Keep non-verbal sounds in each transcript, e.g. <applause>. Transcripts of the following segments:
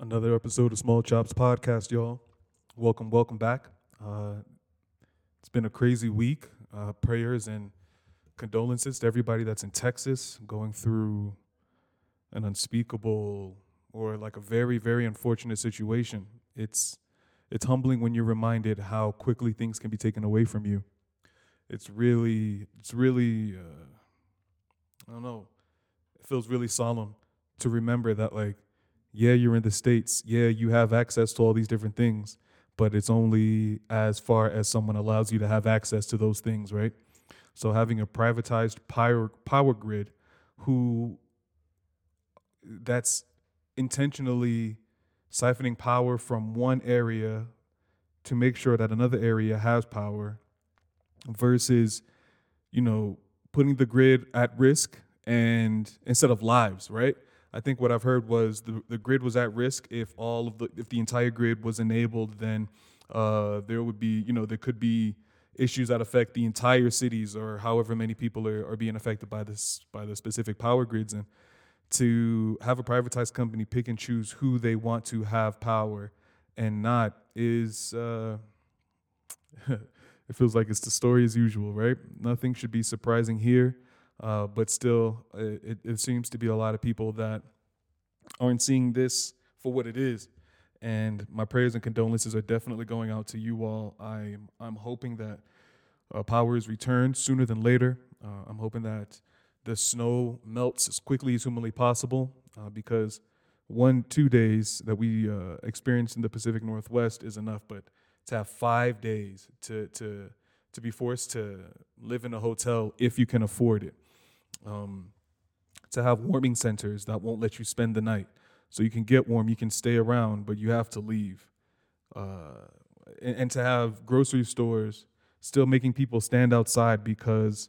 Another episode of Small Chops Podcast, y'all. Welcome, welcome back. Uh, it's been a crazy week. Uh, prayers and condolences to everybody that's in Texas going through an unspeakable or like a very, very unfortunate situation. It's it's humbling when you're reminded how quickly things can be taken away from you. It's really, it's really, uh, I don't know. It feels really solemn to remember that like yeah, you're in the States. Yeah, you have access to all these different things, but it's only as far as someone allows you to have access to those things, right? So having a privatized power, power grid who that's intentionally siphoning power from one area to make sure that another area has power versus, you know, putting the grid at risk and instead of lives, right? I think what I've heard was the, the grid was at risk. If all of the if the entire grid was enabled, then uh, there would be you know there could be issues that affect the entire cities or however many people are, are being affected by this by the specific power grids. And to have a privatized company pick and choose who they want to have power and not is uh, <laughs> it feels like it's the story as usual right? Nothing should be surprising here uh, but still, it, it seems to be a lot of people that aren't seeing this for what it is. And my prayers and condolences are definitely going out to you all. I'm I'm hoping that uh, power is returned sooner than later. Uh, I'm hoping that the snow melts as quickly as humanly possible uh, because one two days that we uh, experienced in the Pacific Northwest is enough. But to have five days to to to be forced to live in a hotel if you can afford it um, to have warming centers that won't let you spend the night. So you can get warm, you can stay around, but you have to leave. Uh, and, and, to have grocery stores still making people stand outside because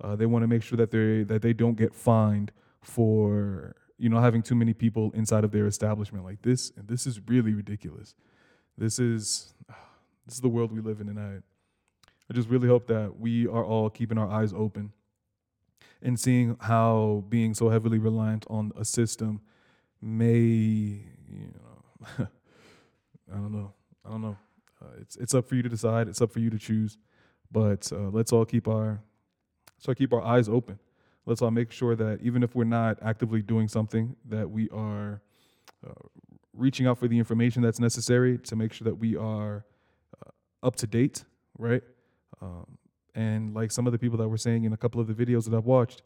uh, they want to make sure that they that they don't get fined for you know having too many people inside of their establishment like this. And this is really ridiculous. This is this is the world we live in, and I I just really hope that we are all keeping our eyes open and seeing how being so heavily reliant on a system may, you know, <laughs> I don't know, I don't know. Uh, it's it's up for you to decide. It's up for you to choose. But uh, let's all keep our so keep our eyes open. Let's all make sure that even if we're not actively doing something, that we are uh, reaching out for the information that's necessary to make sure that we are uh, up to date, right? Um, and like some of the people that were saying in a couple of the videos that I've watched,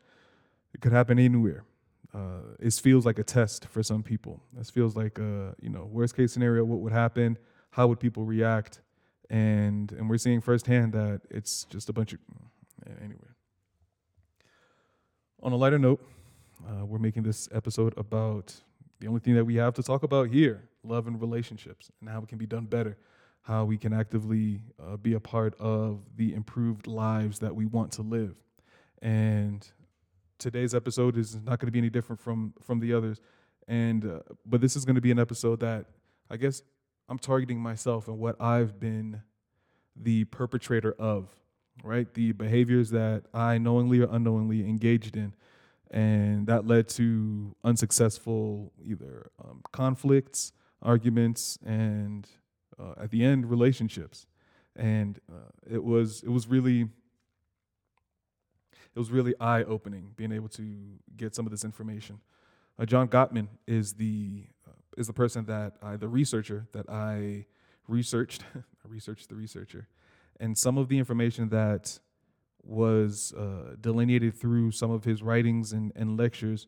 it could happen anywhere. Uh, it feels like a test for some people. This feels like a you know worst case scenario. What would happen? How would people react? And and we're seeing firsthand that it's just a bunch of anyway. On a lighter note, uh, we're making this episode about the only thing that we have to talk about here: love and relationships, and how it can be done better how we can actively uh, be a part of the improved lives that we want to live. And today's episode is not going to be any different from from the others. And uh, but this is going to be an episode that I guess I'm targeting myself and what I've been the perpetrator of, right? The behaviors that I knowingly or unknowingly engaged in. And that led to unsuccessful either um, conflicts, arguments, and uh, at the end relationships and uh, it was it was really it was really eye opening being able to get some of this information. Uh, John Gottman is the uh, is the person that I the researcher that I researched <laughs> I researched the researcher, and some of the information that was uh, delineated through some of his writings and, and lectures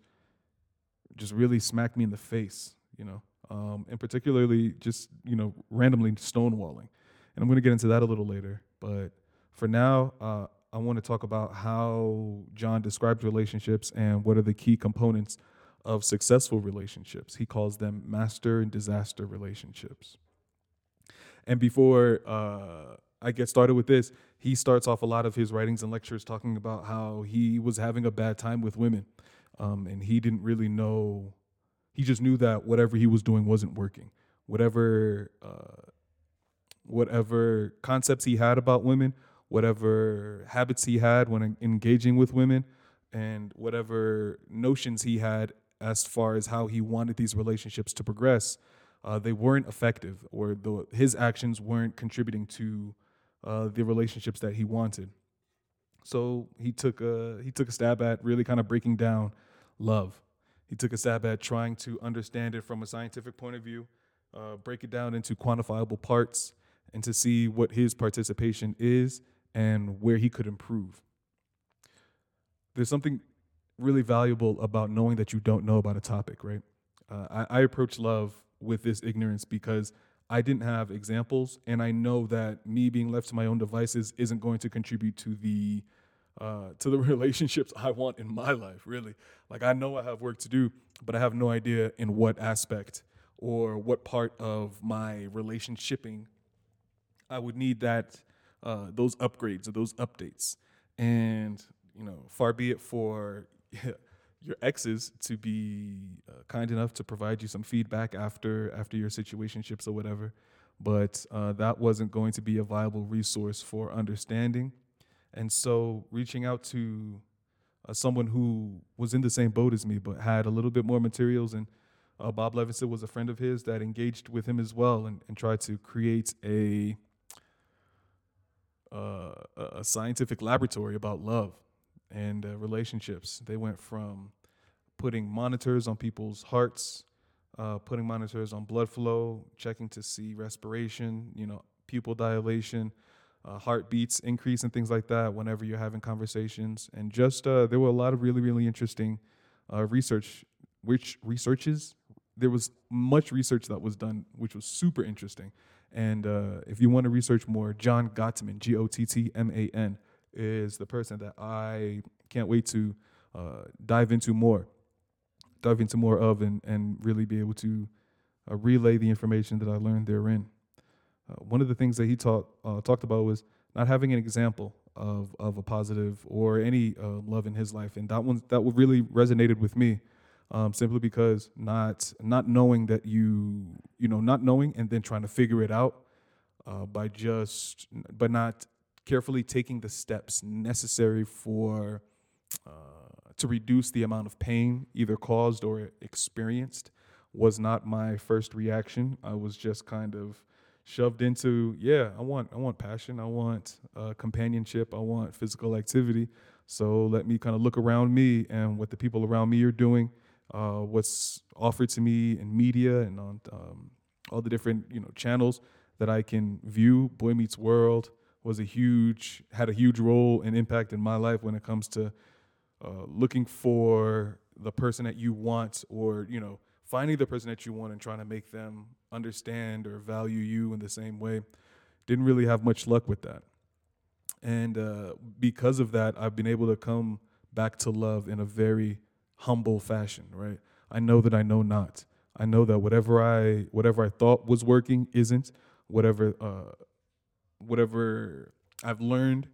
just really smacked me in the face. You know, um, and particularly just you know randomly stonewalling. And I'm going to get into that a little later. But for now, uh, I want to talk about how John describes relationships and what are the key components of successful relationships. He calls them master and disaster relationships. And before uh, I get started with this, he starts off a lot of his writings and lectures talking about how he was having a bad time with women. Um, and he didn't really know he just knew that whatever he was doing wasn't working. Whatever uh, whatever concepts he had about women, whatever habits he had when engaging with women, and whatever notions he had as far as how he wanted these relationships to progress, uh, they weren't effective, or the, his actions weren't contributing to uh, the relationships that he wanted. So he took a he took a stab at really kind of breaking down love. He took a stab at trying to understand it from a scientific point of view, uh, break it down into quantifiable parts, and to see what his participation is and where he could improve. There's something really valuable about knowing that you don't know about a topic, right? Uh, I, I approach love with this ignorance because I didn't have examples, and I know that me being left to my own devices isn't going to contribute to the uh, to the <laughs> relationships I want in my life. Really, like I know I have work to do, but I have no idea in what aspect or what part of my relationshiping I would need that uh, those upgrades or those updates. And you know, far be it for <laughs> your exes to be uh, kind enough to provide you some feedback after after your situationships or whatever, but uh, that wasn't going to be a viable resource for understanding. And so, reaching out to uh, someone who was in the same boat as me, but had a little bit more materials, and uh, Bob Levenson was a friend of his that engaged with him as well, and, and tried to create a uh, a scientific laboratory about love and uh, relationships. They went from putting monitors on people's hearts, uh, putting monitors on blood flow, checking to see respiration, you know, pupil dilation, uh, heartbeats increase, and things like that whenever you're having conversations. And just uh, there were a lot of really, really interesting uh, research, which researches. There was much research that was done, which was super interesting. And uh, if you want to research more, John Gottman, G O T T M A N, is the person that I can't wait to uh, dive into more, dive into more of, and, and really be able to uh, relay the information that I learned therein. Uh, one of the things that he uh, talked about was not having an example of, of a positive or any uh, love in his life. And that one that really resonated with me um, simply because not not knowing that you you know not knowing and then trying to figure it out uh, by just but not carefully taking the steps necessary for uh, to reduce the amount of pain either caused or experienced was not my first reaction. I was just kind of shoved into yeah i want i want passion. I want uh, companionship. I want physical activity. So let me kind of look around me and what the people around me are doing uh, what's offered to me in media and on um, all the different you know channels that I can view. Boy Meets World was a huge had a huge role and impact in my life when it comes to uh, looking for the person that you want or you know finding the person that you want and trying to make them understand or value you in the same way. Didn't really have much luck with that. And uh, because of that, I've been able to come back to love in a very humble fashion, right? I know that I know not. I know that whatever I whatever I thought was working isn't. Whatever uh, whatever I've learned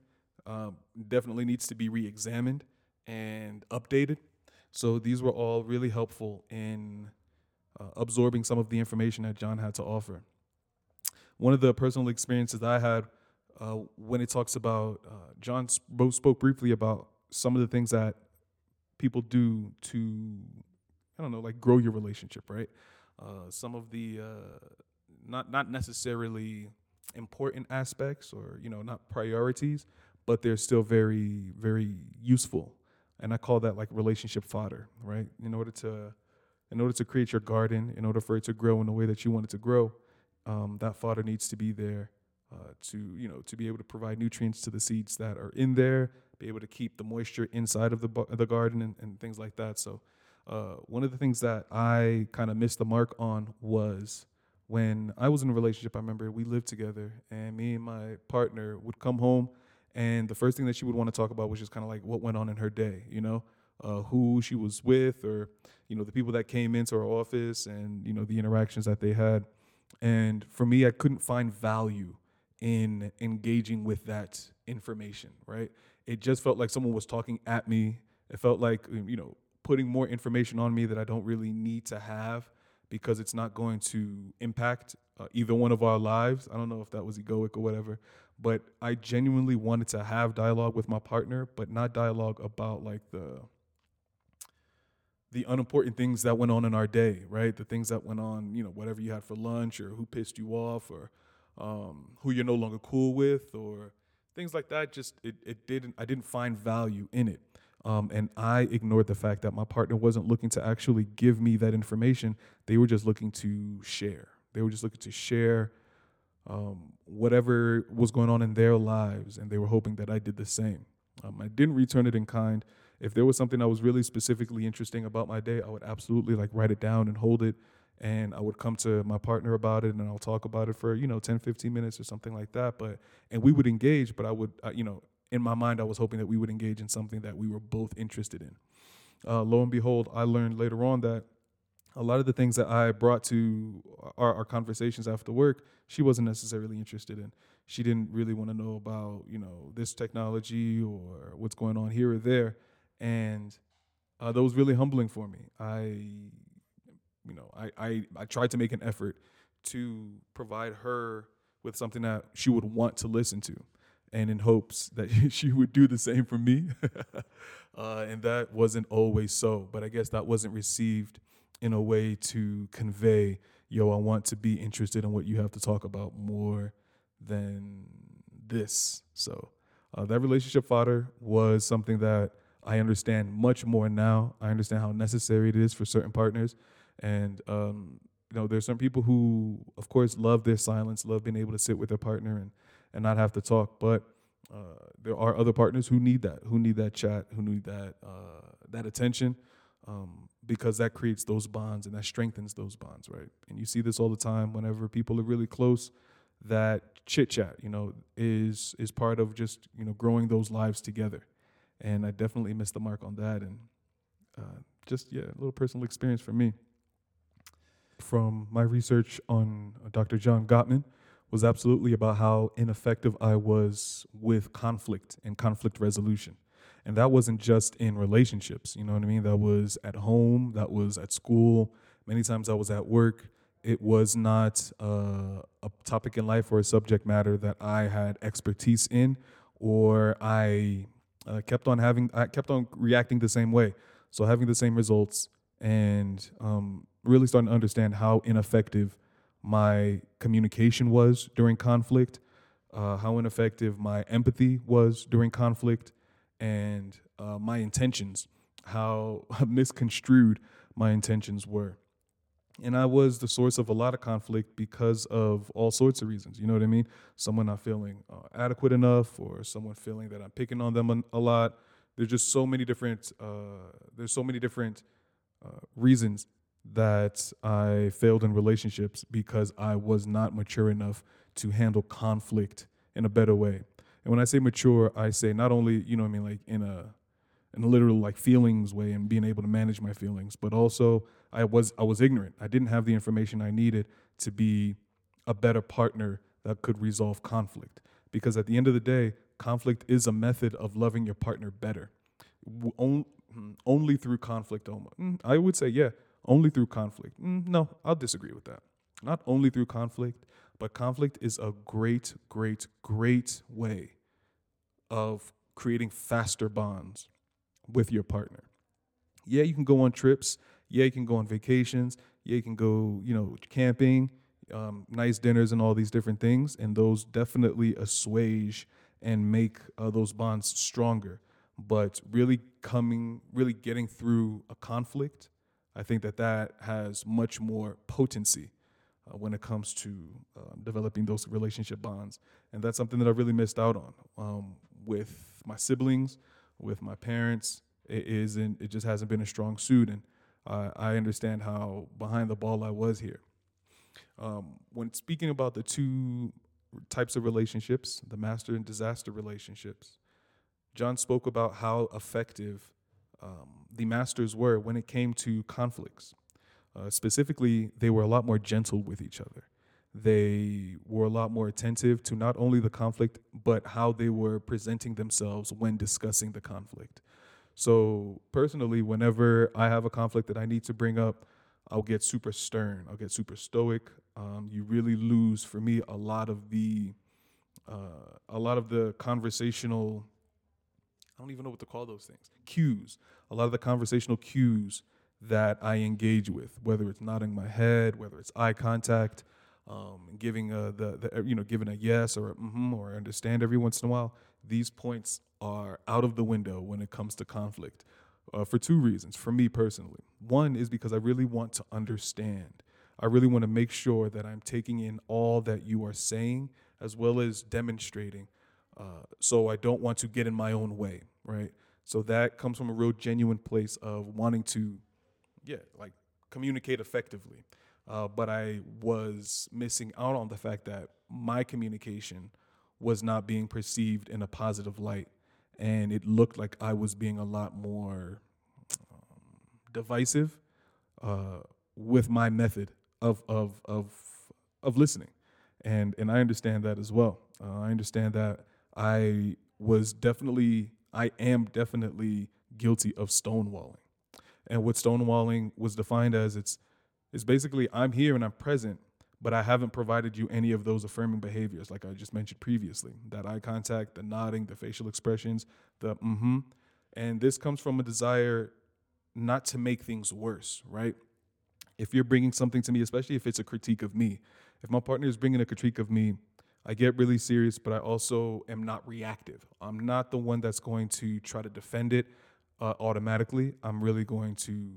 um, definitely needs to be re-examined and updated. So these were all really helpful in uh, absorbing some of the information that John had to offer. One of the personal experiences I had uh, when it talks about uh, John sp- spoke briefly about some of the things that people do to I don't know, like grow your relationship, right? Uh, some of the uh, not not necessarily important aspects or you know not priorities, but they're still very very useful, and I call that like relationship fodder, right? In order to in order to create your garden, in order for it to grow in the way that you want it to grow, um, that fodder needs to be there uh, to you know to be able to provide nutrients to the seeds that are in there be able to keep the moisture inside of the the garden and, and things like that. So, uh, one of the things that I kind of missed the mark on was when I was in a relationship. I remember we lived together, and me and my partner would come home, and the first thing that she would want to talk about was just kind of like what went on in her day, you know. Uh, who she was with, or you know, the people that came into her office, and you know, the interactions that they had. And for me, I couldn't find value in engaging with that information, right? it just felt like someone was talking at me. It felt like, um, you know, putting more information on me that I don't really need to have because it's not going to impact uh, either one of our lives. I don't know if that was egoic or whatever, but I genuinely wanted to have dialogue with my partner, but not dialogue about like the the unimportant things that went on in our day, right? The things that went on, you know, whatever you had for lunch or who pissed you off or um, who you're no longer cool with or things like that. Just it, it didn't I didn't find value in it. Um, and I ignored the fact that my partner wasn't looking to actually give me that information. They were just looking to share. They were just looking to share um, whatever was going on in their lives, and they were hoping that I did the same. Um, I didn't return it in kind. If there was something that was really specifically interesting about my day, I would absolutely like write it down and hold it. And I would come to my partner about it and I'll talk about it for, you know, 10, 15 minutes or something like that. But, and we would engage, but I would, uh, you know, in my mind, I was hoping that we would engage in something that we were both interested in. Uh, lo and behold, I learned later on that a lot of the things that I brought to our, our, conversations after work, she wasn't necessarily interested in. She didn't really want to know about, you know, this technology or what's going on here or there. And uh, that was really humbling for me. I, you know, I, I, I tried to make an effort to provide her with something that she would want to listen to and in hopes that <laughs> she would do the same for me. <laughs> uh, and that wasn't always so, but I guess that wasn't received in a way to convey, yo, I want to be interested in what you have to talk about more than this. So uh, that relationship fodder was something that I understand much more now. I understand how necessary it is for certain partners. And, um, you know, there's some people who, of course, love their silence, love being able to sit with their partner and and not have to talk. But uh, there are other partners who need that, who need that chat, who need that uh, that attention, um, because that creates those bonds and that strengthens those bonds, right? And you see this all the time whenever people are really close. That chit chat, you know, is is part of just you know growing those lives together. And I definitely missed the mark on that, and uh, just yeah, a little personal experience for me. From my research on uh, Dr. John Gottman, was absolutely about how ineffective I was with conflict and conflict resolution. And that wasn't just in relationships, you know what I mean? That was at home, that was at school. Many times I was at work. It was not uh, a topic in life or a subject matter that I had expertise in, or I uh, kept on having, I kept on reacting the same way. So having the same results and um, really starting to understand how ineffective my communication was during conflict, uh, how ineffective my empathy was during conflict, and uh, my intentions, how <laughs> misconstrued my intentions were. And I was the source of a lot of conflict because of all sorts of reasons. You know what I mean? Someone not feeling uh, adequate enough, or someone feeling that I'm picking on them a, lot. There's just so many different. Uh, there's so many different uh, reasons that I failed in relationships because I was not mature enough to handle conflict in a better way. And when I say mature, I say not only, you know what I mean, like in a in a literal like feelings way and being able to manage my feelings, but also I was I was ignorant. I didn't have the information I needed to be a better partner that could resolve conflict. Because at the end of the day, conflict is a method of loving your partner better. Only through conflict, mm, I would say, yeah, only through conflict. Mm, no, I'll disagree with that. Not only through conflict, but conflict is a great, great, great way of creating faster bonds with your partner. Yeah, you can go on trips. Yeah, you can go on vacations. Yeah, you can go, you know, camping, um, nice dinners, and all these different things. And those definitely assuage and make uh, those bonds stronger. But really coming, really getting through a conflict I think that that has much more potency uh, when it comes to um, developing those relationship bonds. And that's something that I really missed out on um, with my siblings, with my parents. It isn't. It just hasn't been a strong suit, and uh, I understand how behind the ball I was here. Um, when speaking about the two types of relationships, the master and disaster relationships, John spoke about how effective um, the masters were when it came to conflicts. Uh, specifically, they were a lot more gentle with each other. They were a lot more attentive to not only the conflict, but how they were presenting themselves when discussing the conflict. So, personally, whenever I have a conflict that I need to bring up, I'll get super stern, I'll get super stoic. Um, you really lose, for me, a lot of the uh, a lot of the conversational I don't even know what to call those things. Cues. A lot of the conversational cues that I engage with, whether it's nodding my head, whether it's eye contact, um, giving a, the, the you know giving a yes or a mm-hmm or understand every once in a while. These points are out of the window when it comes to conflict, uh, for two reasons. For me personally, one is because I really want to understand. I really want to make sure that I'm taking in all that you are saying as well as demonstrating. Uh, so I don't want to get in my own way, right? So that comes from a real genuine place of wanting to, yeah, like communicate effectively. Uh, but I was missing out on the fact that my communication was not being perceived in a positive light. And it looked like I was being a lot more um, divisive uh, with my method of, of, of, of listening. And, and I understand that as well. Uh, I understand that I was definitely, I am definitely guilty of stonewalling. And what stonewalling was defined as, it's, it's basically I'm here and I'm present, but I haven't provided you any of those affirming behaviors, like I just mentioned previously that eye contact, the nodding, the facial expressions, the mm hmm. And this comes from a desire not to make things worse, right? If you're bringing something to me, especially if it's a critique of me, if my partner is bringing a critique of me, I get really serious, but I also am not reactive. I'm not the one that's going to try to defend it uh, automatically. I'm really going to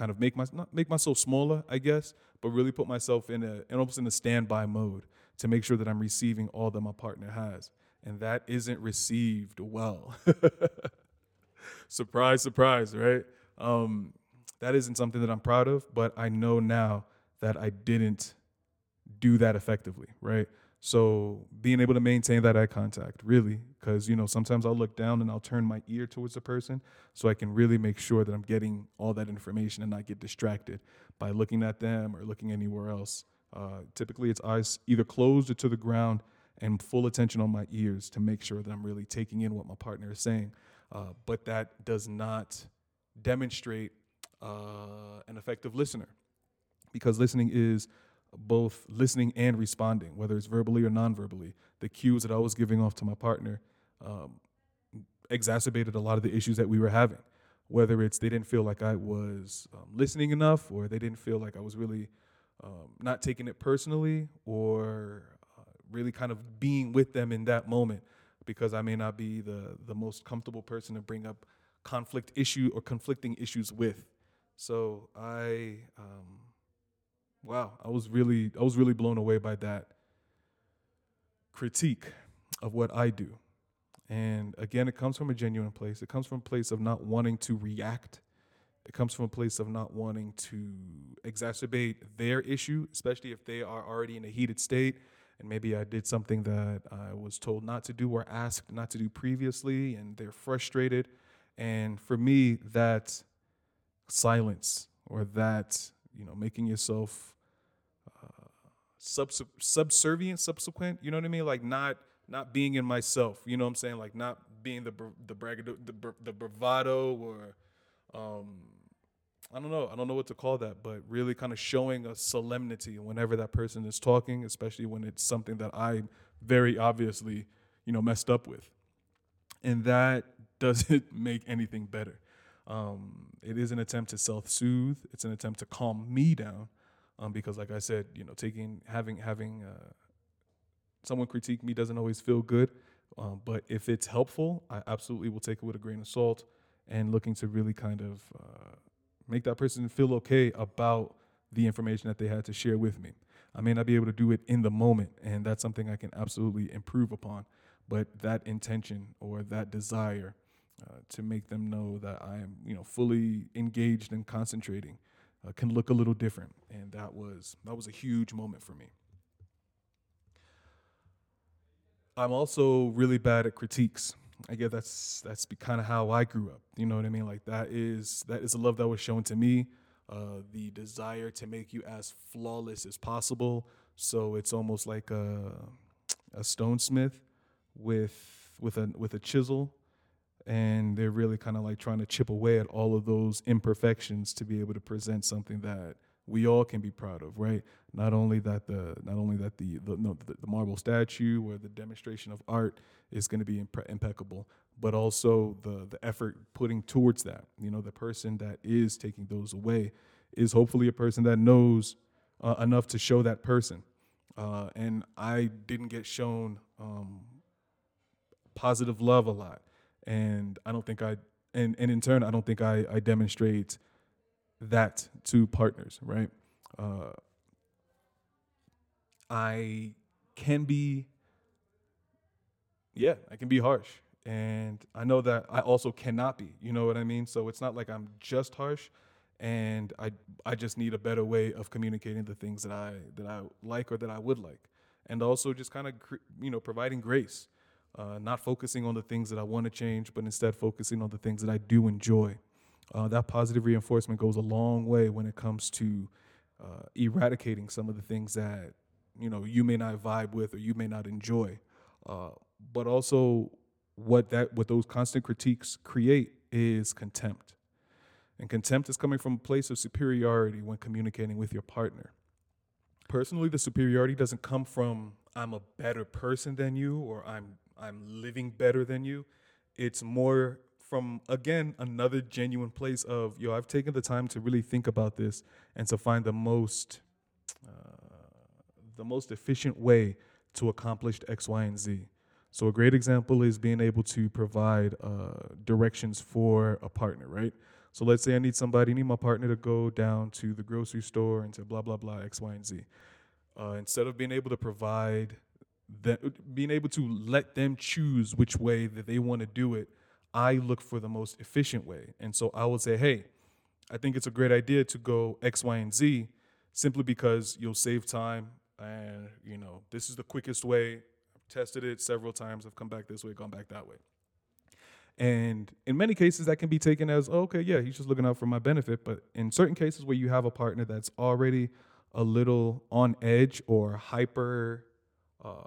kind of make my not make myself smaller, I guess, but really put myself in a in almost in a standby mode to make sure that I'm receiving all that my partner has. And that isn't received well. <laughs> surprise, surprise, right? Um, that isn't something that I'm proud of, but I know now that I didn't do that effectively, right? So being able to maintain that eye contact, really, because you know sometimes I'll look down and I'll turn my ear towards the person, so I can really make sure that I'm getting all that information and not get distracted by looking at them or looking anywhere else. Uh, typically, it's eyes either closed or to the ground and full attention on my ears to make sure that I'm really taking in what my partner is saying. Uh, but that does not demonstrate uh, an effective listener because listening is both listening and responding, whether it's verbally or non-verbally. The cues that I was giving off to my partner um, exacerbated a lot of the issues that we were having. Whether it's they didn't feel like I was um, listening enough, or they didn't feel like I was really um, not taking it personally, or uh, really kind of being with them in that moment, because I may not be the the most comfortable person to bring up conflict issue or conflicting issues with. So I um, wow, I was really I was really blown away by that critique of what I do. And again, it comes from a genuine place. It comes from a place of not wanting to react. It comes from a place of not wanting to exacerbate their issue, especially if they are already in a heated state. And maybe I did something that I was told not to do or asked not to do previously, and they're frustrated. And for me, that silence or that you know, making yourself uh, subs- subservient, subsequent. You know what I mean? Like not not being in myself. You know what I'm saying? Like not being the the bragado, the, the bravado or um, I don't know. I don't know what to call that, but really kind of showing a solemnity whenever that person is talking, especially when it's something that I very obviously, you know, messed up with. And that <laughs> doesn't make anything better. Um, it is an attempt to self-soothe. It's an attempt to calm me down, um, because, like I said, you know, taking having having uh, someone critique me doesn't always feel good. Um, but if it's helpful, I absolutely will take it with a grain of salt and looking to really kind of uh, make that person feel okay about the information that they had to share with me. I may not be able to do it in the moment, and that's something I can absolutely improve upon. But that intention or that desire uh, to make them know that I am, you know, fully engaged and concentrating, uh, can look a little different, and that was that was a huge moment for me. I'm also really bad at critiques. I guess that's that's kind of how I grew up. You know what I mean? Like that is that is a love that was shown to me. Uh, the desire to make you as flawless as possible. So it's almost like a a stonesmith with with a with a chisel and they're really kind of like trying to chip away at all of those imperfections to be able to present something that we all can be proud of, right? Not only that the not only that the the, no, the, the marble statue or the demonstration of art is going to be impre- impeccable, but also the the effort putting towards that. You know, the person that is taking those away is hopefully a person that knows uh, enough to show that person. Uh, and I didn't get shown um, positive love a lot, and I don't think I and and in turn I don't think I I demonstrate that to partners, right? Uh, I can be, yeah, I can be harsh. And I know that I also cannot be, you know what I mean? So it's not like I'm just harsh and I, I just need a better way of communicating the things that I, that I like or that I would like. And also just kind of, you know, providing grace, uh, not focusing on the things that I want to change, but instead focusing on the things that I do enjoy. Uh, that positive reinforcement goes a long way when it comes to uh, eradicating some of the things that you know you may not vibe with or you may not enjoy. Uh, but also what that what those constant critiques create is contempt. And contempt is coming from a place of superiority when communicating with your partner. Personally the superiority doesn't come from i'm a better person than you or i'm i'm living better than you it's more from again another genuine place of yo i've taken the time to really think about this and to find the most uh, the most efficient way to accomplish X, Y, and Z. So a great example is being able to provide uh, directions for a partner, right? So let's say I need somebody, I need my partner to go down to the grocery store and to blah blah blah X, Y, and Z. Uh, instead of being able to provide that, being able to let them choose which way that they want to do it, I look for the most efficient way. And so I will say, hey, I think it's a great idea to go X, Y, and Z, simply because you'll save time and you know this is the quickest way. I've tested it several times. I've come back this way gone back that way. And in many cases that can be taken as oh, okay yeah he's just looking out for my benefit. But in certain cases where you have a partner that's already a little on edge or hyper uh,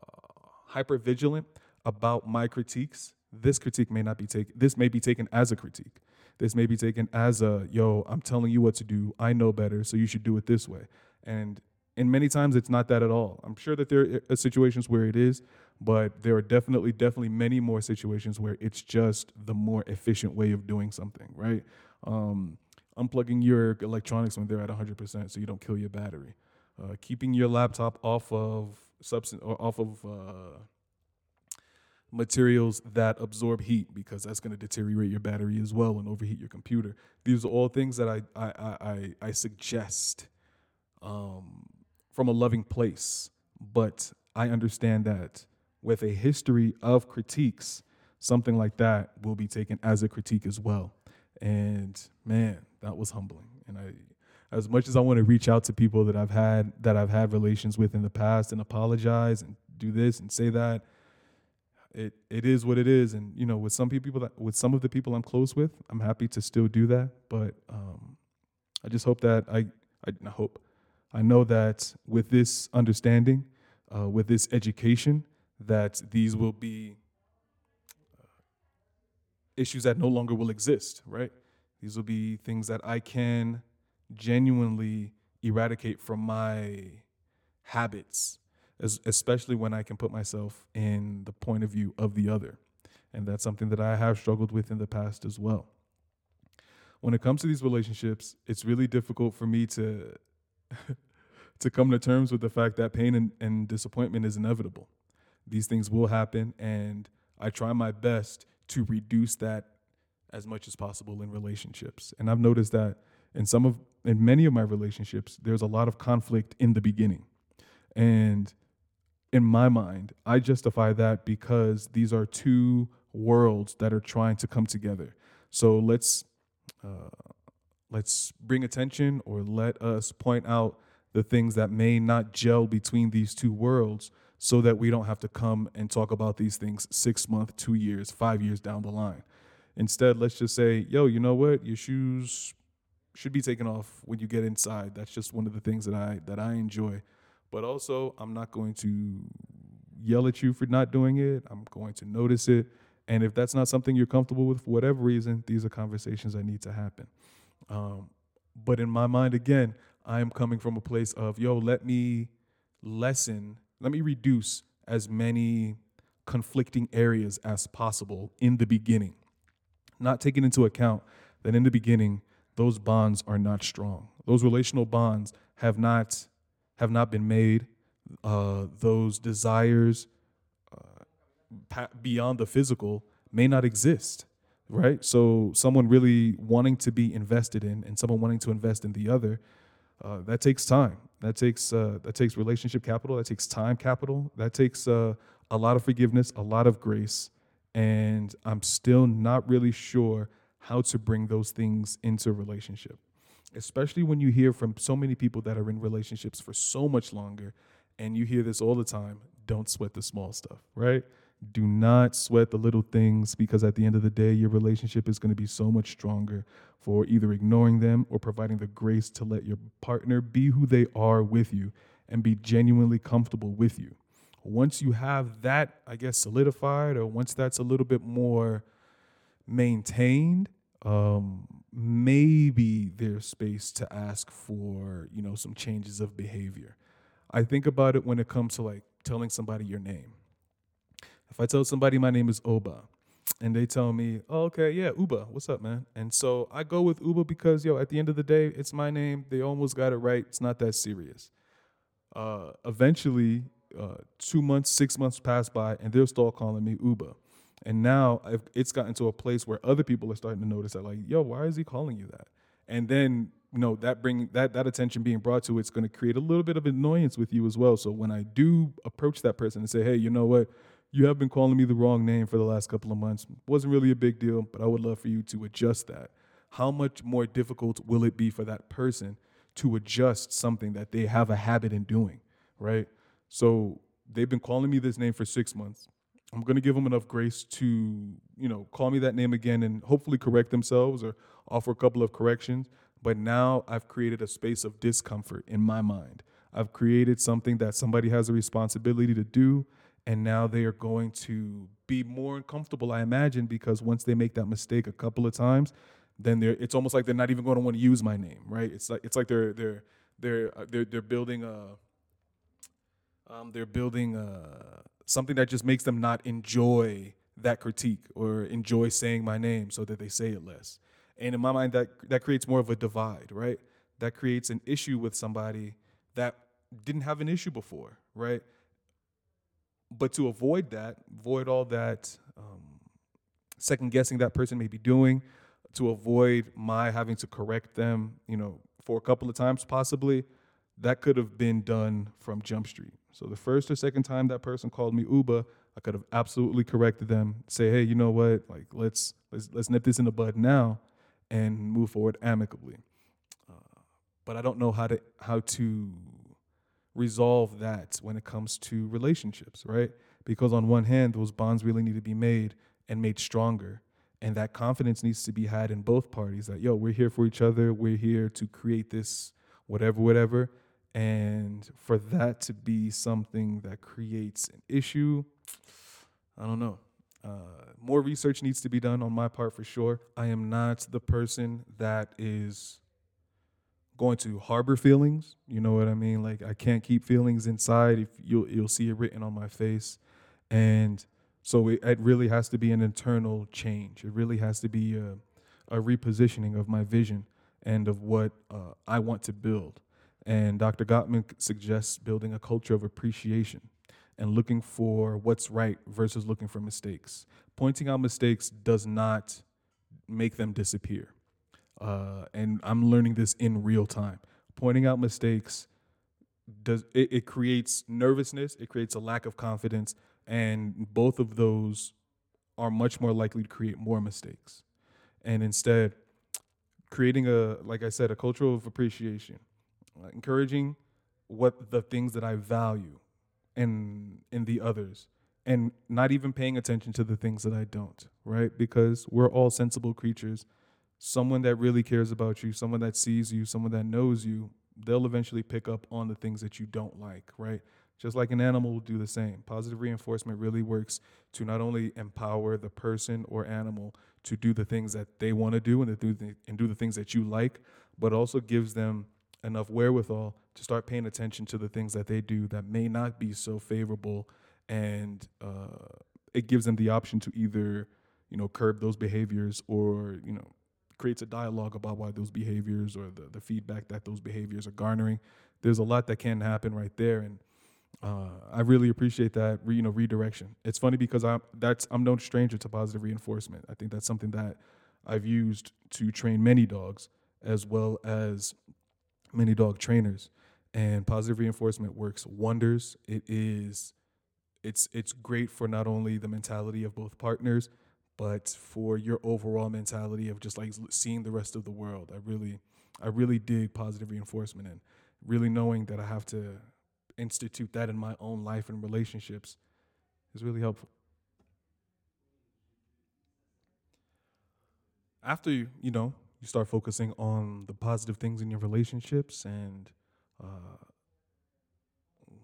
hyper vigilant about my critiques this critique may not be taken this may be taken as a critique this may be taken as a yo i'm telling you what to do i know better so you should do it this way and and many times it's not that at all. I'm sure that there are situations where it is, but there are definitely, definitely many more situations where it's just the more efficient way of doing something, right? Um, unplugging your electronics when they're at 100% so you don't kill your battery. Uh, keeping your laptop off of substance or off of uh, materials that absorb heat because that's going to deteriorate your battery as well and overheat your computer. These are all things that I I I, I suggest um, from a loving place. But I understand that with a history of critiques, something like that will be taken as a critique as well. And man, that was humbling. And I as much as I want to reach out to people that I've had that I've had relations with in the past and apologize and do this and say that, it it is what it is. And you know, with some people that with some of the people I'm close with, I'm happy to still do that. But um, I just hope that I I hope I know that with this understanding, uh, with this education, that these will be uh, issues that no longer will exist, right? These will be things that I can genuinely eradicate from my habits, especially when I can put myself in the point of view of the other. And that's something that I have struggled with in the past as well. When it comes to these relationships, it's really difficult for me to <laughs> to come to terms with the fact that pain and, and disappointment is inevitable. These things will happen, and I try my best to reduce that as much as possible in relationships. And I've noticed that in some of in many of my relationships, there's a lot of conflict in the beginning. And in my mind, I justify that because these are two worlds that are trying to come together. So let's uh, let's bring attention or let us point out the things that may not gel between these two worlds so that we don't have to come and talk about these things six months, two years, five years down the line. Instead, let's just say, yo, you know what? Your shoes should be taken off when you get inside. That's just one of the things that I that I enjoy. But also, I'm not going to yell at you for not doing it. I'm going to notice it. And if that's not something you're comfortable with for whatever reason, these are conversations that need to happen. Um, but in my mind, again, I am coming from a place of, yo, let me lessen, let me reduce as many conflicting areas as possible in the beginning. Not taking into account that in the beginning, those bonds are not strong. Those relational bonds have not have not been made. Uh, those desires uh, beyond the physical may not exist, right? So someone really wanting to be invested in and someone wanting to invest in the other, uh, that takes time. That takes uh, that takes relationship capital. That takes time capital. That takes uh, a lot of forgiveness, a lot of grace, and I'm still not really sure how to bring those things into relationship. Especially when you hear from so many people that are in relationships for so much longer and you hear this all the time don't sweat the small stuff right? Do not sweat the little things because at the end of the day your relationship is going to be so much stronger for either ignoring them or providing the grace to let your partner be who they are with you and be genuinely comfortable with you. Once you have that i guess solidified or once that's a little bit more maintained um, maybe there's space to ask for you know some changes of behavior. I think about it when it comes to like telling somebody your name. If i tell somebody my name is oba and they tell me oh, okay yeah uba what's up man? And so i go with uba because yo at the end of the day it's my name. They almost got it right. It's not that serious. Uh, eventually uh, two months six months pass by and they'll start calling me uba and now it's gotten to a place where other people are starting to notice that, like, yo, why is he calling you that? And then, you know, that bring that that attention being brought to it's going to create a little bit of annoyance with you as well. So when I do approach that person and say, hey, you know what, you have been calling me the wrong name for the last couple of months. Wasn't really a big deal, but I would love for you to adjust that. How much more difficult will it be for that person to adjust something that they have a habit in doing, right? So they've been calling me this name for six months. I'm going to give them enough grace to, you know, call me that name again and hopefully correct themselves or offer a couple of corrections. But now I've created a space of discomfort in my mind. I've created something that somebody has a responsibility to do. And now they are going to be more uncomfortable, I imagine, because once they make that mistake a couple of times, then they're it's almost like they're not even going to want to use my name, right? It's like it's like they're they're they're uh, they're, they're building a um, they're building a something that just makes them not enjoy that critique or enjoy saying my name so that they say it less. And in my mind, that that creates more of a divide, right? That creates an issue with somebody that didn't have an issue before, right? But to avoid that, avoid all that um, second guessing that person may be doing, to avoid my having to correct them, you know, for a couple of times possibly, that could have been done from Jump Street. So the first or second time that person called me Uba, I could have absolutely corrected them, say, hey, you know what, like let's let's let's nip this in the bud now, and move forward amicably. Uh, but I don't know how to how to resolve that when it comes to relationships, right? Because on one hand, those bonds really need to be made and made stronger. And that confidence needs to be had in both parties that, yo, we're here for each other. We're here to create this, whatever, whatever. And for that to be something that creates an issue, I don't know. Uh, more research needs to be done on my part for sure. I am not the person that is going to harbor feelings. You know what I mean? Like I can't keep feelings inside. If you'll you'll see it written on my face, and so it, it really has to be an internal change. It really has to be a, a repositioning of my vision and of what uh, I want to build. And Dr. Gottman suggests building a culture of appreciation and looking for what's right versus looking for mistakes. Pointing out mistakes does not make them disappear. Uh, and I'm learning this in real time. Pointing out mistakes does it, it creates nervousness, it creates a lack of confidence, and both of those are much more likely to create more mistakes. And instead, creating a, like I said, a culture of appreciation uh, encouraging what the things that I value in in the others and not even paying attention to the things that I don't, right? Because we're all sensible creatures. Someone that really cares about you, someone that sees you, someone that knows you, they'll eventually pick up on the things that you don't like, right? Just like an animal will do the same. Positive reinforcement really works to not only empower the person or animal to do the things that they want to do and do and do the things that you like, but also gives them enough wherewithal to start paying attention to the things that they do that may not be so favorable and uh, it gives them the option to either you know curb those behaviors or you know creates a dialogue about why those behaviors or the, the feedback that those behaviors are garnering there's a lot that can happen right there and uh, I really appreciate that, you know, redirection. It's funny because I'm that's I'm no stranger to positive reinforcement. I think that's something that I've used to train many dogs as well as many dog trainers. And positive reinforcement works wonders. It is it's it's great for not only the mentality of both partners, but for your overall mentality of just like seeing the rest of the world. I really I really dig positive reinforcement and really knowing that I have to institute that in my own life and relationships is really helpful. After you, you know, you start focusing on the positive things in your relationships and uh,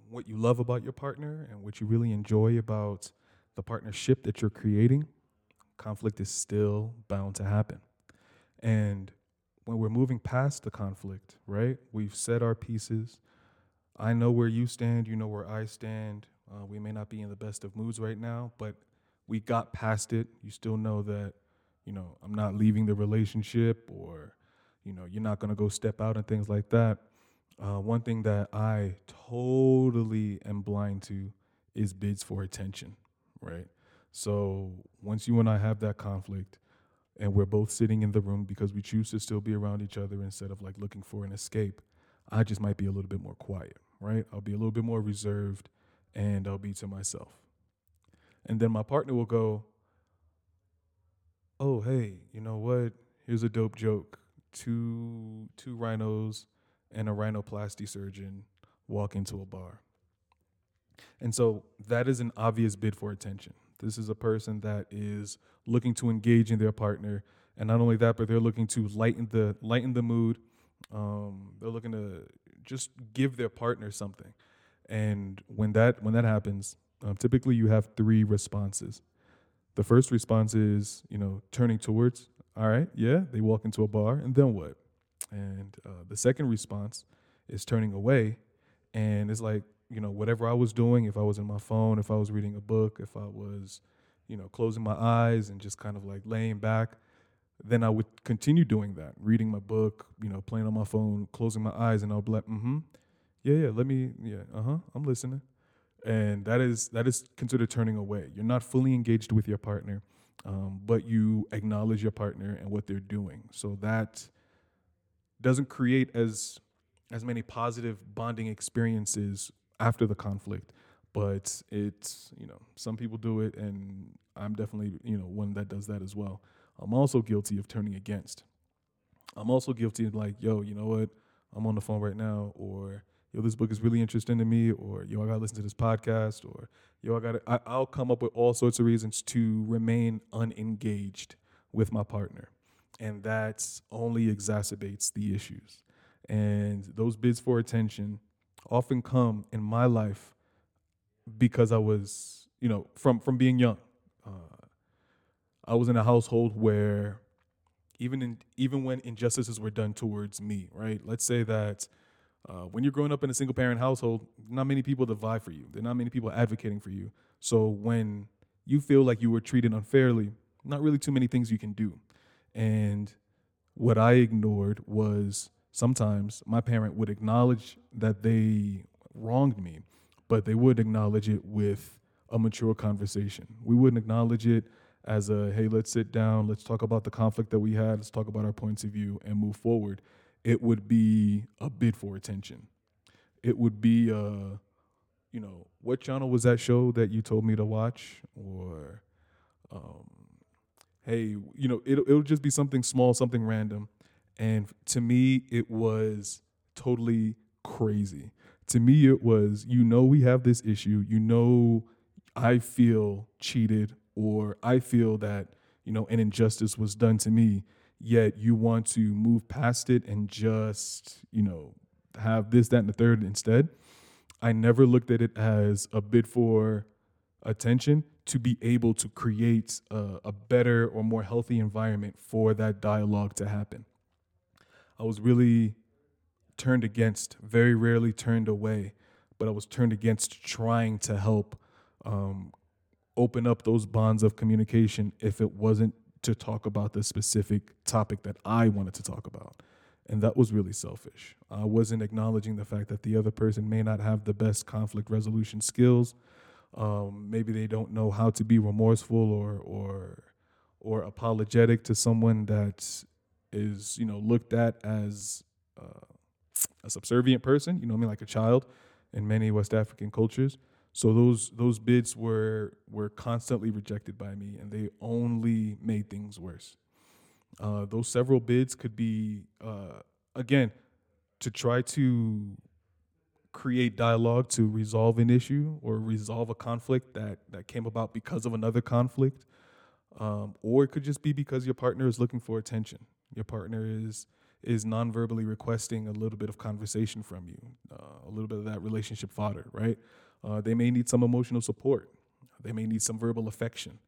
what you love about your partner and what you really enjoy about the partnership that you're creating, conflict is still bound to happen. And when we're moving past the conflict, right, we've said our pieces, I know where you stand, you know where I stand. Uh, we may not be in the best of moods right now, but we got past it. You still know that, you know, I'm not leaving the relationship or, you know, you're not going to go step out and things like that. Uh, one thing that I totally am blind to is bids for attention, right? So once you and I have that conflict and we're both sitting in the room because we choose to still be around each other instead of like looking for an escape, I just might be a little bit more quiet right? I'll be a little bit more reserved and I'll be to myself. And then my partner will go, Oh, hey, you know what? Here's a dope joke. Two two rhinos and a rhinoplasty surgeon walk into a bar. And so that is an obvious bid for attention. This is a person that is looking to engage in their partner, and not only that, but they're looking to lighten the lighten the mood. Um, they're looking to just give their partner something. And when that when that happens, um, typically you have three responses. The first response is, you know, turning towards. All right, yeah, they walk into a bar, and then what? And uh, the second response is turning away, and it's like, you know, whatever I was doing, if I was in my phone, if I was reading a book, if I was, you know, closing my eyes and just kind of like laying back, then I would continue doing that, reading my book, you know, playing on my phone, closing my eyes, and I'll be like, mm-hmm, yeah, yeah, let me, yeah, uh-huh, I'm listening. And that is that is considered turning away. You're not fully engaged with your partner, um, but you acknowledge your partner and what they're doing. So that doesn't create as as many positive bonding experiences after the conflict but it's you know some people do it and i'm definitely you know one that does that as well I'm also guilty of turning against. I'm also guilty of like, yo, you know what? I'm on the phone right now, or yo, this book is really interesting to me, or yo, I gotta listen to this podcast, or yo, I gotta. I, I'll come up with all sorts of reasons to remain unengaged with my partner, and that only exacerbates the issues. And those bids for attention often come in my life because I was, you know, from from being young. Uh, I was in a household where even in even when injustices were done towards me, right? Let's say that uh, when you're growing up in a single parent household, not many people to vie for you. There are not many people advocating for you. So when you feel like you were treated unfairly, not really too many things you can do. And what I ignored was sometimes my parent would acknowledge that they wronged me, but they would acknowledge it with a mature conversation. We wouldn't acknowledge it as a hey, let's sit down, let's talk about the conflict that we had, let's talk about our points of view and move forward. It would be a bid for attention. It would be uh, you know, what channel was that show that you told me to watch? Or um, hey, you know, it'll it'll just be something small, something random. And to me, it was totally crazy. To me, it was, you know, we have this issue. You know, I feel cheated or I feel that, you know, an injustice was done to me, yet you want to move past it and just, you know, have this, that, and the third instead. I never looked at it as a bid for attention to be able to create a, a, better or more healthy environment for that dialogue to happen. I was really turned against, very rarely turned away, but I was turned against trying to help um, open up those bonds of communication if it wasn't to talk about the specific topic that I wanted to talk about. And that was really selfish. I wasn't acknowledging the fact that the other person may not have the best conflict resolution skills. Um, maybe they don't know how to be remorseful or or or apologetic to someone that is you know looked at as uh, a subservient person. You know, I mean, like a child in many West African cultures. So those those bids were were constantly rejected by me, and they only made things worse. Uh, those several bids could be, uh, again, to try to create dialogue to resolve an issue or resolve a conflict that, that came about because of another conflict. Um, or it could just be because your partner is looking for attention. Your partner is is non-verbally requesting a little bit of conversation from you, uh, a little bit of that relationship fodder, right? Uh, they may need some emotional support. They may need some verbal affection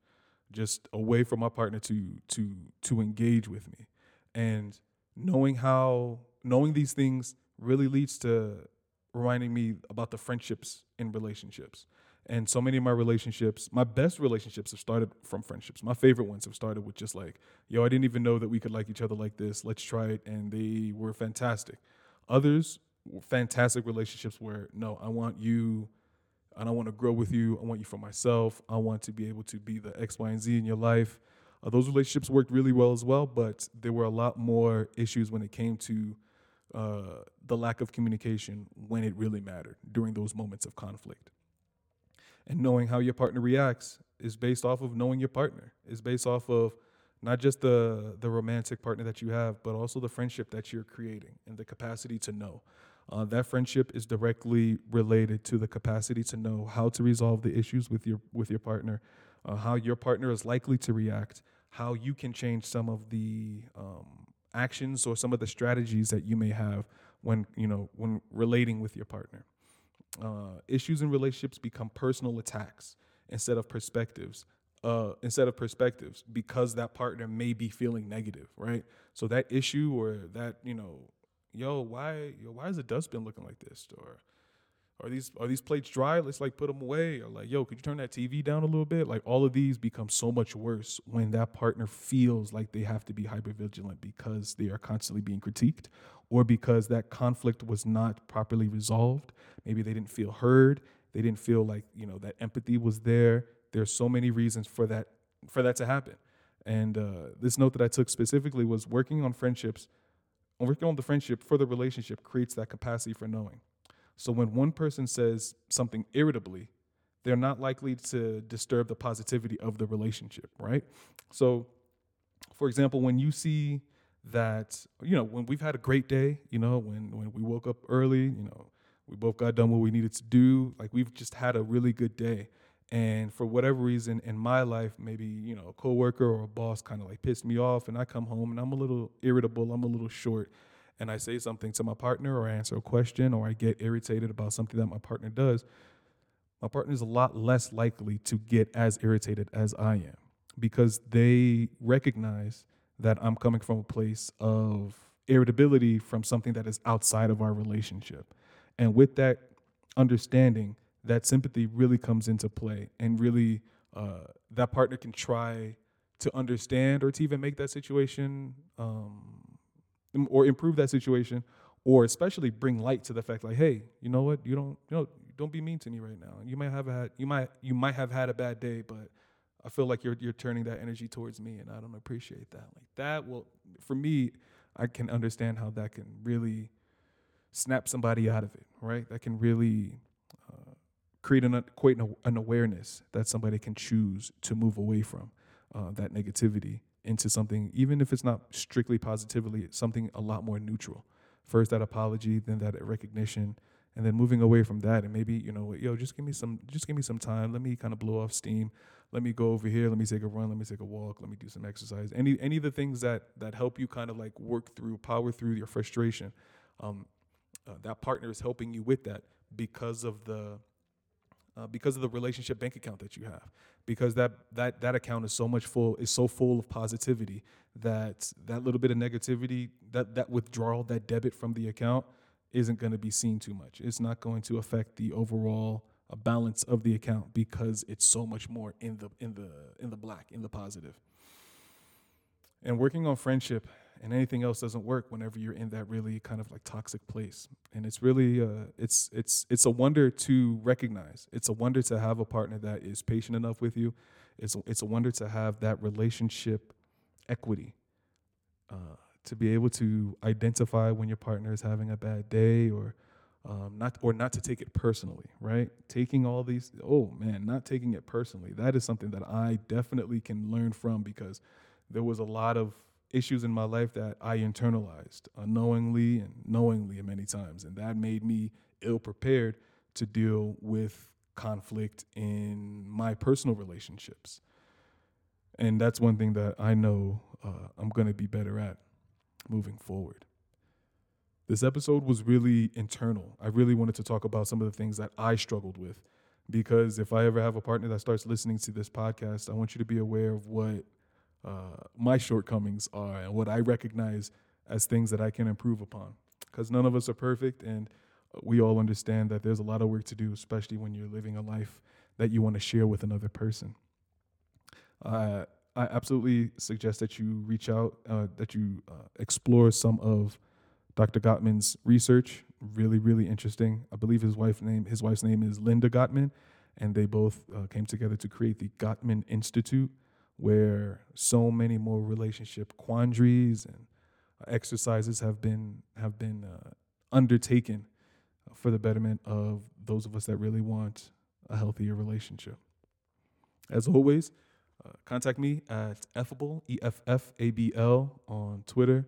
just a way for my partner to to to engage with me. And knowing how knowing these things really leads to reminding me about the friendships in relationships. And so many of my relationships my best relationships have started from friendships. My favorite ones have started with just like yo i didn't even know that we could like each other like this. Let's try it. And they were fantastic. Others fantastic relationships where no i want you I want to grow with you. I want you for myself. I want to be able to be the X, Y, and Z in your life. Uh, those relationships worked really well as well, but there were a lot more issues when it came to uh, the lack of communication when it really mattered during those moments of conflict. And knowing how your partner reacts is based off of knowing your partner. Is based off of not just the the romantic partner that you have, but also the friendship that you're creating and the capacity to know. Uh, that friendship is directly related to the capacity to know how to resolve the issues with your with your partner, uh, how your partner is likely to react, how you can change some of the um, actions or some of the strategies that you may have when you know when relating with your partner. Uh, issues in relationships become personal attacks instead of perspectives. Uh, instead of perspectives, because that partner may be feeling negative, right? So that issue or that you know yo, why, yo, why is the dustbin looking like this? Or are these are these plates dry? Let's like put them away. Or like, yo, could you turn that TV down a little bit? Like all of these become so much worse when that partner feels like they have to be hyper vigilant because they are constantly being critiqued, or because that conflict was not properly resolved. Maybe they didn't feel heard. They didn't feel like you know that empathy was there. There's so many reasons for that for that to happen. And uh, this note that I took specifically was working on friendships working on the friendship for the relationship creates that capacity for knowing. So when one person says something irritably, they're not likely to disturb the positivity of the relationship, right? So, for example, when you see that, you know, when we've had a great day, you know, when when we woke up early, you know, we both got done what we needed to do, like we've just had a really good day. And for whatever reason in my life, maybe, you know, a coworker or a boss kind of like pissed me off and I come home and I'm a little irritable, I'm a little short, and I say something to my partner or I answer a question or I get irritated about something that my partner does, my partner is a lot less likely to get as irritated as I am because they recognize that I'm coming from a place of irritability from something that is outside of our relationship. And with that understanding, that sympathy really comes into play and really uh, that partner can try to understand or to even make that situation um, or improve that situation or especially bring light to the fact like hey you know what? You don't you know don't be mean to me right now. You might have had you might you might have had a bad day but i feel like you're you're turning that energy towards me and i don't appreciate that. Like that will for me i can understand how that can really snap somebody out of it right? That can really create an, create an awareness that somebody can choose to move away from uh, that negativity into something, even if it's not strictly positively, something a lot more neutral. First that apology, then that recognition, and then moving away from that, and maybe you know, yo, just give me some, just give me some time. Let me kind of blow off steam. Let me go over here. Let me take a run. Let me take a walk. Let me do some exercise. Any any of the things that that help you kind of like work through, power through your frustration. Um, uh, that partner is helping you with that because of the uh, because of the relationship bank account that you have because that that that account is so much full is so full of positivity that that little bit of negativity that that withdrawal that debit from the account isn't going to be seen too much. It's not going to affect the overall uh, balance of the account because it's so much more in the in the in the black, in the positive. And working on friendship and anything else doesn't work whenever you're in that really kind of like toxic place. And it's really uh, it's it's it's a wonder to recognize. It's a wonder to have a partner that is patient enough with you. It's a, it's a wonder to have that relationship equity. Uh, to be able to identify when your partner is having a bad day or um, not or not to take it personally, right? Taking all these, oh man, not taking it personally. That is something that I definitely can learn from because there was a lot of issues in my life that I internalized unknowingly and knowingly many times, and that made me ill prepared to deal with conflict in my personal relationships. And that's one thing that I know uh, I'm going to be better at moving forward. This episode was really internal. I really wanted to talk about some of the things that I struggled with because if I ever have a partner that starts listening to this podcast, I want you to be aware of what uh, my shortcomings are and what I recognize as things that I can improve upon. Because none of us are perfect, and we all understand that there's a lot of work to do, especially when you're living a life that you want to share with another person. Uh, I absolutely suggest that you reach out, uh, that you uh, explore some of Dr. Gottman's research. Really, really interesting. I believe his wife name his wife's name is Linda Gottman, and they both uh, came together to create the Gottman Institute, where so many more relationship quandaries and exercises have been have been uh, undertaken for the betterment of those of us that really want a healthier relationship. As always. Uh, contact me at Effable, E F F A B L, on Twitter.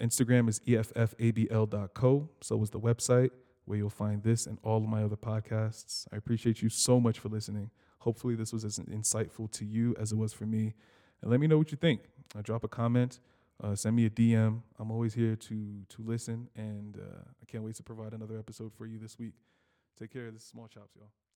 Instagram is EFFABL.co. So is the website where you'll find this and all of my other podcasts. I appreciate you so much for listening. Hopefully, this was as insightful to you as it was for me. And let me know what you think. Uh, drop a comment, uh, send me a DM. I'm always here to to listen, and uh, I can't wait to provide another episode for you this week. Take care. This is Small Chops, y'all.